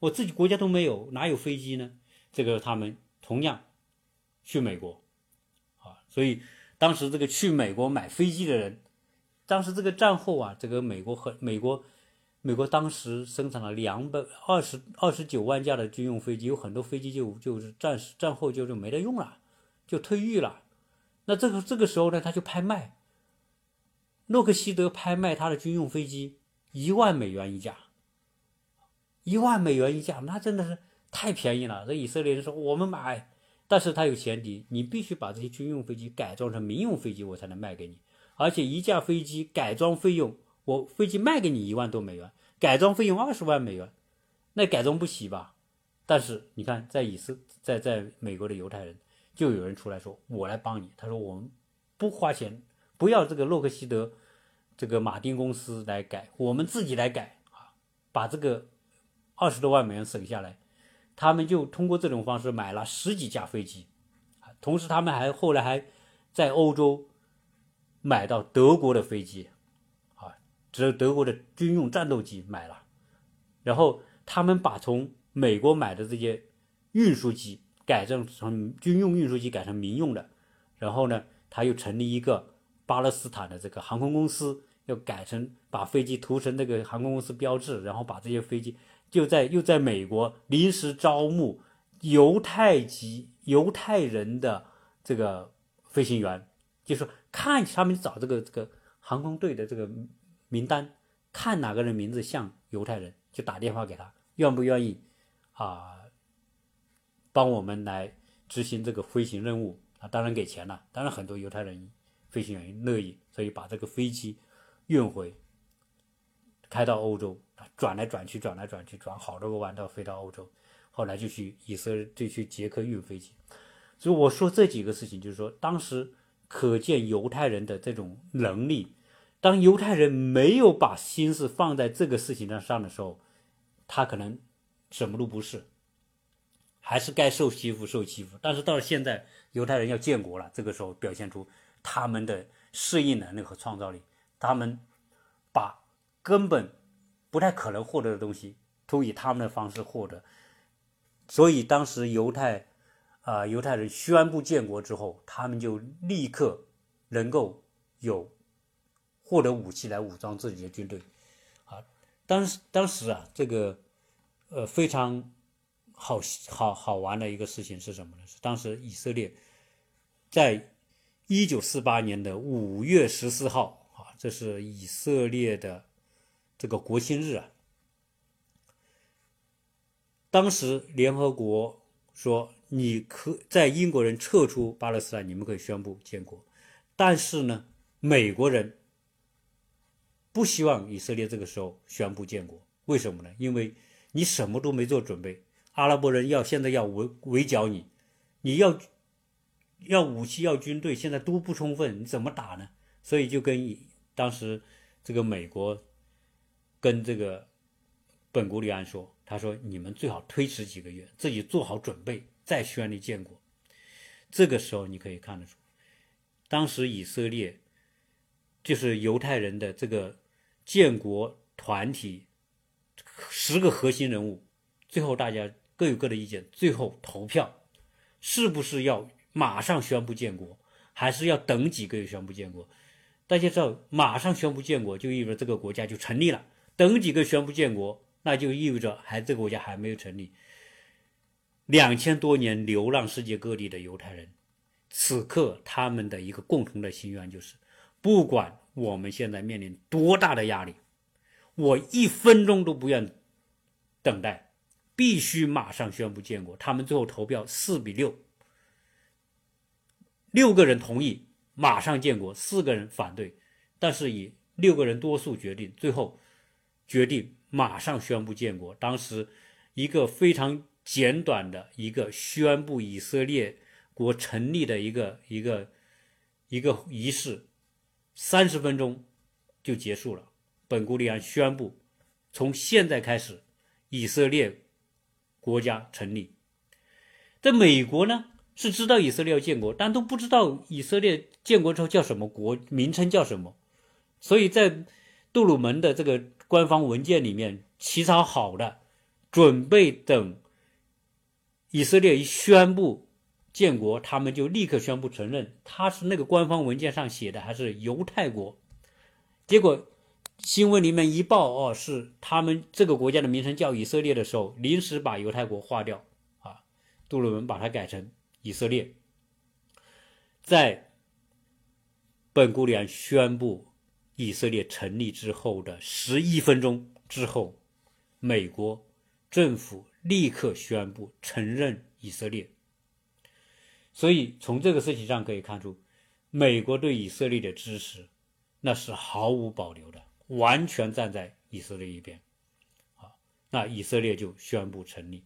我自己国家都没有，哪有飞机呢？这个他们同样去美国啊，所以当时这个去美国买飞机的人，当时这个战后啊，这个美国和美国。美国当时生产了两百二十二十九万架的军用飞机，有很多飞机就就是战时战后就就没得用了，就退役了。那这个这个时候呢，他就拍卖，洛克希德拍卖他的军用飞机一万美元一架，一万美元一架，那真的是太便宜了。这以色列人说我们买，但是他有前提，你必须把这些军用飞机改装成民用飞机，我才能卖给你。而且一架飞机改装费用。我飞机卖给你一万多美元，改装费用二十万美元，那改装不起吧？但是你看，在以色在在美国的犹太人，就有人出来说：“我来帮你。”他说：“我们不花钱，不要这个洛克希德，这个马丁公司来改，我们自己来改啊，把这个二十多万美元省下来。”他们就通过这种方式买了十几架飞机，同时他们还后来还在欧洲买到德国的飞机。只德国的军用战斗机买了，然后他们把从美国买的这些运输机改成成军用运输机，改成民用的。然后呢，他又成立一个巴勒斯坦的这个航空公司，要改成把飞机涂成那个航空公司标志，然后把这些飞机就在又在美国临时招募犹太籍犹太人的这个飞行员，就是看他们找这个这个航空队的这个。名单，看哪个人名字像犹太人，就打电话给他，愿不愿意啊？帮我们来执行这个飞行任务啊？当然给钱了，当然很多犹太人飞行员乐意，所以把这个飞机运回，开到欧洲，转来转去，转来转去，转好多个弯道飞到欧洲，后来就去以色列，就去捷克运飞机。所以我说这几个事情，就是说当时可见犹太人的这种能力。当犹太人没有把心思放在这个事情上上的时候，他可能什么都不是，还是该受欺负受欺负。但是到了现在，犹太人要建国了，这个时候表现出他们的适应能力和创造力，他们把根本不太可能获得的东西，都以他们的方式获得。所以当时犹太啊犹太人宣布建国之后，他们就立刻能够有。获得武器来武装自己的军队，啊，当时当时啊，这个呃非常好好好玩的一个事情是什么呢？是当时以色列在一九四八年的五月十四号啊，这是以色列的这个国庆日啊。当时联合国说，你可在英国人撤出巴勒斯坦，你们可以宣布建国，但是呢，美国人。不希望以色列这个时候宣布建国，为什么呢？因为你什么都没做准备，阿拉伯人要现在要围围剿你，你要要武器要军队，现在都不充分，你怎么打呢？所以就跟当时这个美国跟这个本古里安说，他说你们最好推迟几个月，自己做好准备再宣立建国。这个时候你可以看得出，当时以色列就是犹太人的这个。建国团体十个核心人物，最后大家各有各的意见，最后投票，是不是要马上宣布建国，还是要等几个月宣布建国？大家知道，马上宣布建国就意味着这个国家就成立了，等几个宣布建国，那就意味着还这个国家还没有成立。两千多年流浪世界各地的犹太人，此刻他们的一个共同的心愿就是，不管。我们现在面临多大的压力？我一分钟都不愿等待，必须马上宣布建国。他们最后投票四比六，六个人同意马上建国，四个人反对，但是以六个人多数决定，最后决定马上宣布建国。当时一个非常简短的一个宣布以色列国成立的一个一个一个仪式。三十分钟就结束了。本古里安宣布，从现在开始，以色列国家成立。在美国呢，是知道以色列要建国，但都不知道以色列建国之后叫什么国，名称叫什么。所以在杜鲁门的这个官方文件里面起草好的，准备等以色列一宣布。建国，他们就立刻宣布承认，他是那个官方文件上写的还是犹太国。结果新闻里面一报，哦，是他们这个国家的名称叫以色列的时候，临时把犹太国划掉，啊，杜鲁门把它改成以色列。在本古里安宣布以色列成立之后的十一分钟之后，美国政府立刻宣布承认以色列。所以从这个事情上可以看出，美国对以色列的支持，那是毫无保留的，完全站在以色列一边。啊，那以色列就宣布成立。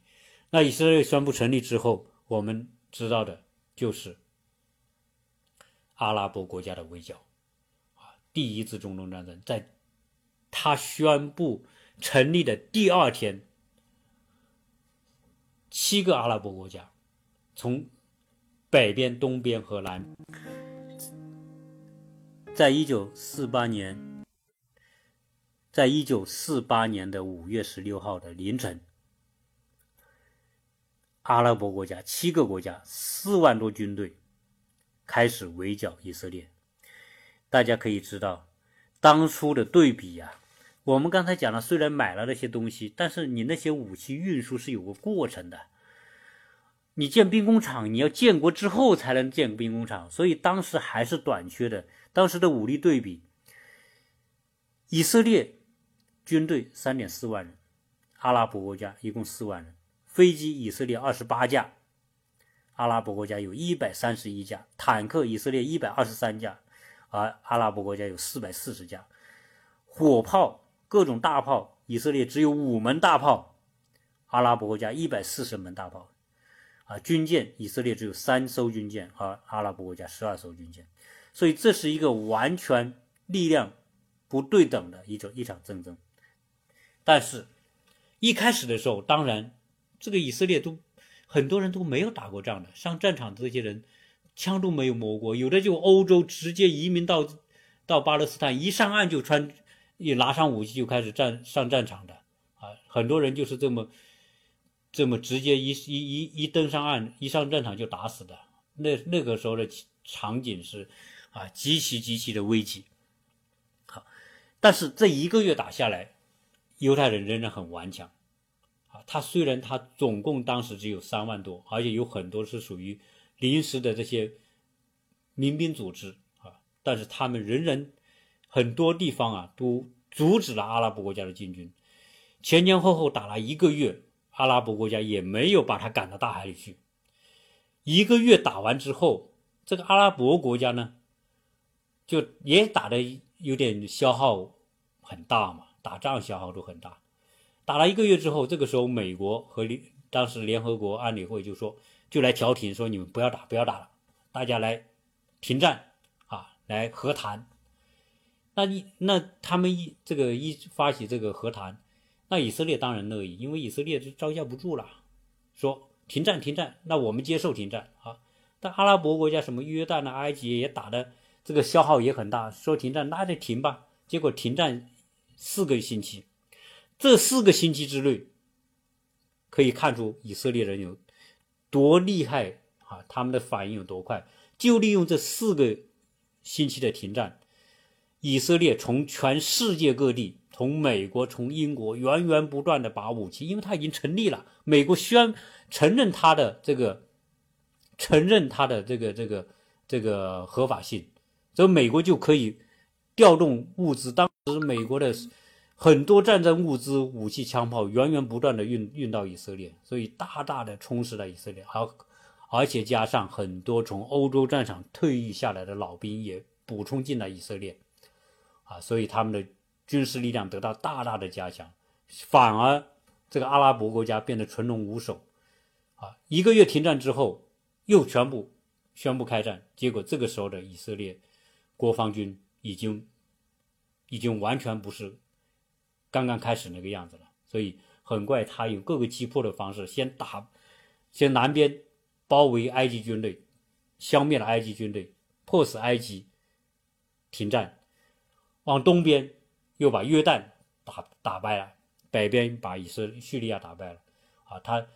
那以色列宣布成立之后，我们知道的就是阿拉伯国家的围剿。啊，第一次中东战争，在他宣布成立的第二天，七个阿拉伯国家从北边、东边和南，在一九四八年，在一九四八年的五月十六号的凌晨，阿拉伯国家七个国家四万多军队开始围剿以色列。大家可以知道，当初的对比呀，我们刚才讲了，虽然买了那些东西，但是你那些武器运输是有个过程的。你建兵工厂，你要建国之后才能建兵工厂，所以当时还是短缺的。当时的武力对比，以色列军队三点四万人，阿拉伯国家一共四万人，飞机以色列二十八架，阿拉伯国家有一百三十一架，坦克以色列一百二十三架，而阿拉伯国家有四百四十架，火炮各种大炮，以色列只有五门大炮，阿拉伯国家一百四十门大炮。啊，军舰以色列只有三艘军舰，而阿拉伯国家十二艘军舰，所以这是一个完全力量不对等的一种一场战争。但是，一开始的时候，当然这个以色列都很多人都没有打过仗的，上战场的这些人枪都没有摸过，有的就欧洲直接移民到到巴勒斯坦，一上岸就穿一拿上武器就开始战上战场的啊，很多人就是这么。这么直接一一一一登上岸，一上战场就打死的，那那个时候的场景是啊极其极其的危急。好，但是这一个月打下来，犹太人仍然很顽强。啊，他虽然他总共当时只有三万多，而且有很多是属于临时的这些民兵组织啊，但是他们仍然很多地方啊都阻止了阿拉伯国家的进军，前前后后打了一个月。阿拉伯国家也没有把他赶到大海里去。一个月打完之后，这个阿拉伯国家呢，就也打的有点消耗很大嘛，打仗消耗都很大。打了一个月之后，这个时候美国和联当时联合国安理会就说，就来调停，说你们不要打，不要打了，大家来停战啊，来和谈。那你那他们一这个一发起这个和谈。那以色列当然乐意，因为以色列就招架不住了，说停战停战，那我们接受停战啊。但阿拉伯国家什么约旦啊、埃及也打的这个消耗也很大，说停战那就停吧。结果停战四个星期，这四个星期之内，可以看出以色列人有多厉害啊，他们的反应有多快。就利用这四个星期的停战，以色列从全世界各地。从美国、从英国源源不断的把武器，因为他已经成立了，美国宣承认他的这个，承认他的这个这个这个合法性，所以美国就可以调动物资。当时美国的很多战争物资、武器、枪炮源源不断的运运到以色列，所以大大的充实了以色列。而而且加上很多从欧洲战场退役下来的老兵也补充进了以色列，啊，所以他们的。军事力量得到大大的加强，反而这个阿拉伯国家变得群龙无首，啊，一个月停战之后又全部宣布开战，结果这个时候的以色列国防军已经已经完全不是刚刚开始那个样子了，所以很快他用各个击破的方式，先打，先南边包围埃及军队，消灭了埃及军队，迫使埃及停战，往东边。又把约旦打打败了，北边把以色列、叙利亚打败了，啊，他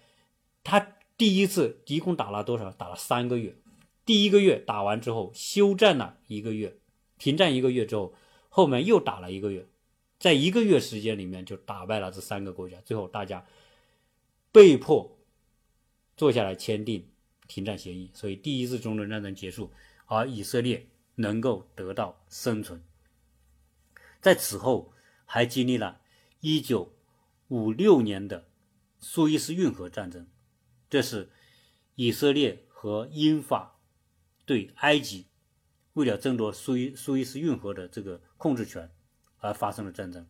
他第一次一共打了多少？打了三个月，第一个月打完之后休战了一个月，停战一个月之后，后面又打了一个月，在一个月时间里面就打败了这三个国家，最后大家被迫坐下来签订停战协议，所以第一次中东战争结束，而以色列能够得到生存。在此后，还经历了1956年的苏伊士运河战争，这是以色列和英法对埃及为了争夺苏伊苏伊士运河的这个控制权而发生的战争。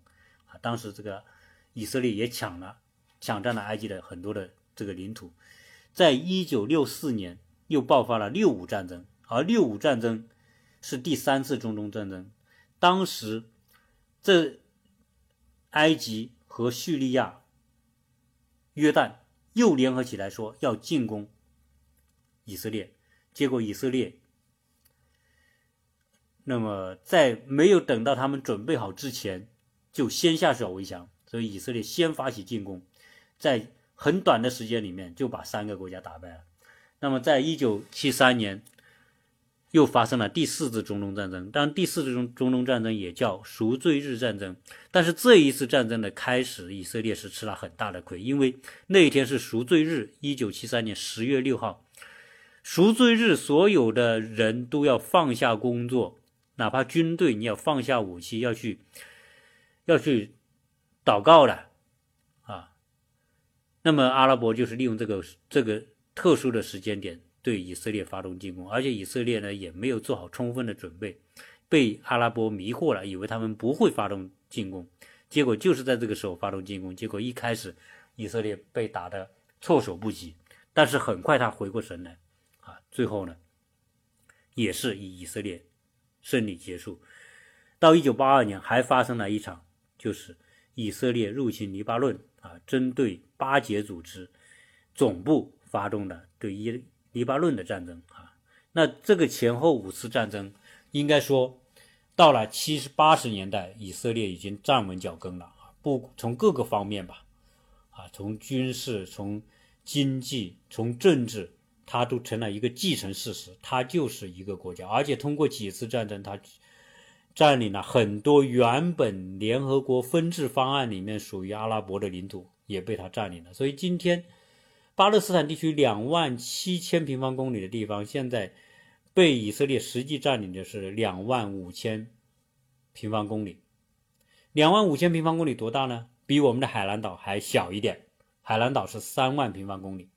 啊，当时这个以色列也抢了抢占了埃及的很多的这个领土。在1964年又爆发了六五战争，而六五战争是第三次中东战争，当时。这埃及和叙利亚、约旦又联合起来说要进攻以色列，结果以色列那么在没有等到他们准备好之前，就先下手为强，所以以色列先发起进攻，在很短的时间里面就把三个国家打败了。那么在一九七三年。又发生了第四次中东战争，当然第四次中中东战争也叫赎罪日战争。但是这一次战争的开始，以色列是吃了很大的亏，因为那一天是赎罪日，一九七三年十月六号，赎罪日，所有的人都要放下工作，哪怕军队你要放下武器，要去要去祷告了啊。那么阿拉伯就是利用这个这个特殊的时间点。对以色列发动进攻，而且以色列呢也没有做好充分的准备，被阿拉伯迷惑了，以为他们不会发动进攻，结果就是在这个时候发动进攻，结果一开始以色列被打得措手不及，但是很快他回过神来，啊，最后呢，也是以以色列胜利结束。到一九八二年，还发生了一场，就是以色列入侵黎巴嫩，啊，针对巴解组织总部发动的对伊黎巴嫩的战争，啊，那这个前后五次战争，应该说到了七十八十年代，以色列已经站稳脚跟了，啊，不从各个方面吧，啊，从军事从。经济从政治，它都成了一个既成事实，它就是一个国家，而且通过几次战争，它占领了很多原本联合国分治方案里面属于阿拉伯的领土，也被它占领了。所以今天，巴勒斯坦地区两万七千平方公里的地方，现在被以色列实际占领的是两万五千平方公里。两万五千平方公里多大呢？比我们的海南岛还小一点。海南岛是三万平方公里，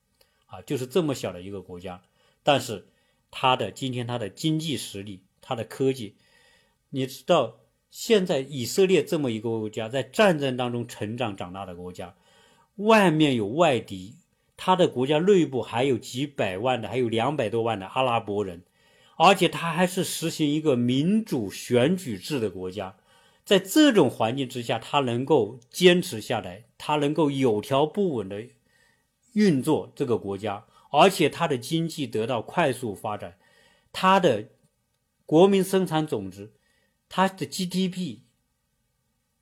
啊，就是这么小的一个国家，但是它的今天它的经济实力，它的科技，你知道，现在以色列这么一个国家，在战争当中成长长大的国家，外面有外敌，他的国家内部还有几百万的，还有两百多万的阿拉伯人，而且他还是实行一个民主选举制的国家。在这种环境之下，他能够坚持下来，他能够有条不紊的运作这个国家，而且他的经济得到快速发展，他的国民生产总值，他的 GDP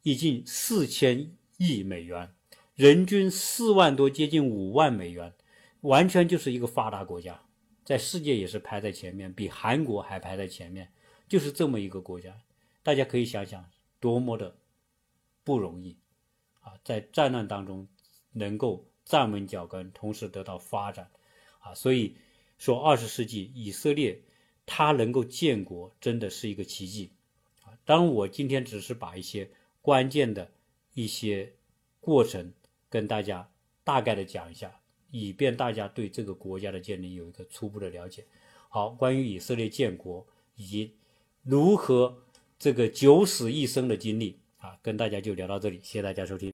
已经四千亿美元，人均四万多，接近五万美元，完全就是一个发达国家，在世界也是排在前面，比韩国还排在前面，就是这么一个国家，大家可以想想。多么的不容易啊！在战乱当中能够站稳脚跟，同时得到发展啊！所以说，二十世纪以色列它能够建国，真的是一个奇迹啊！当然，我今天只是把一些关键的一些过程跟大家大概的讲一下，以便大家对这个国家的建立有一个初步的了解。好，关于以色列建国以及如何。这个九死一生的经历啊，跟大家就聊到这里，谢谢大家收听。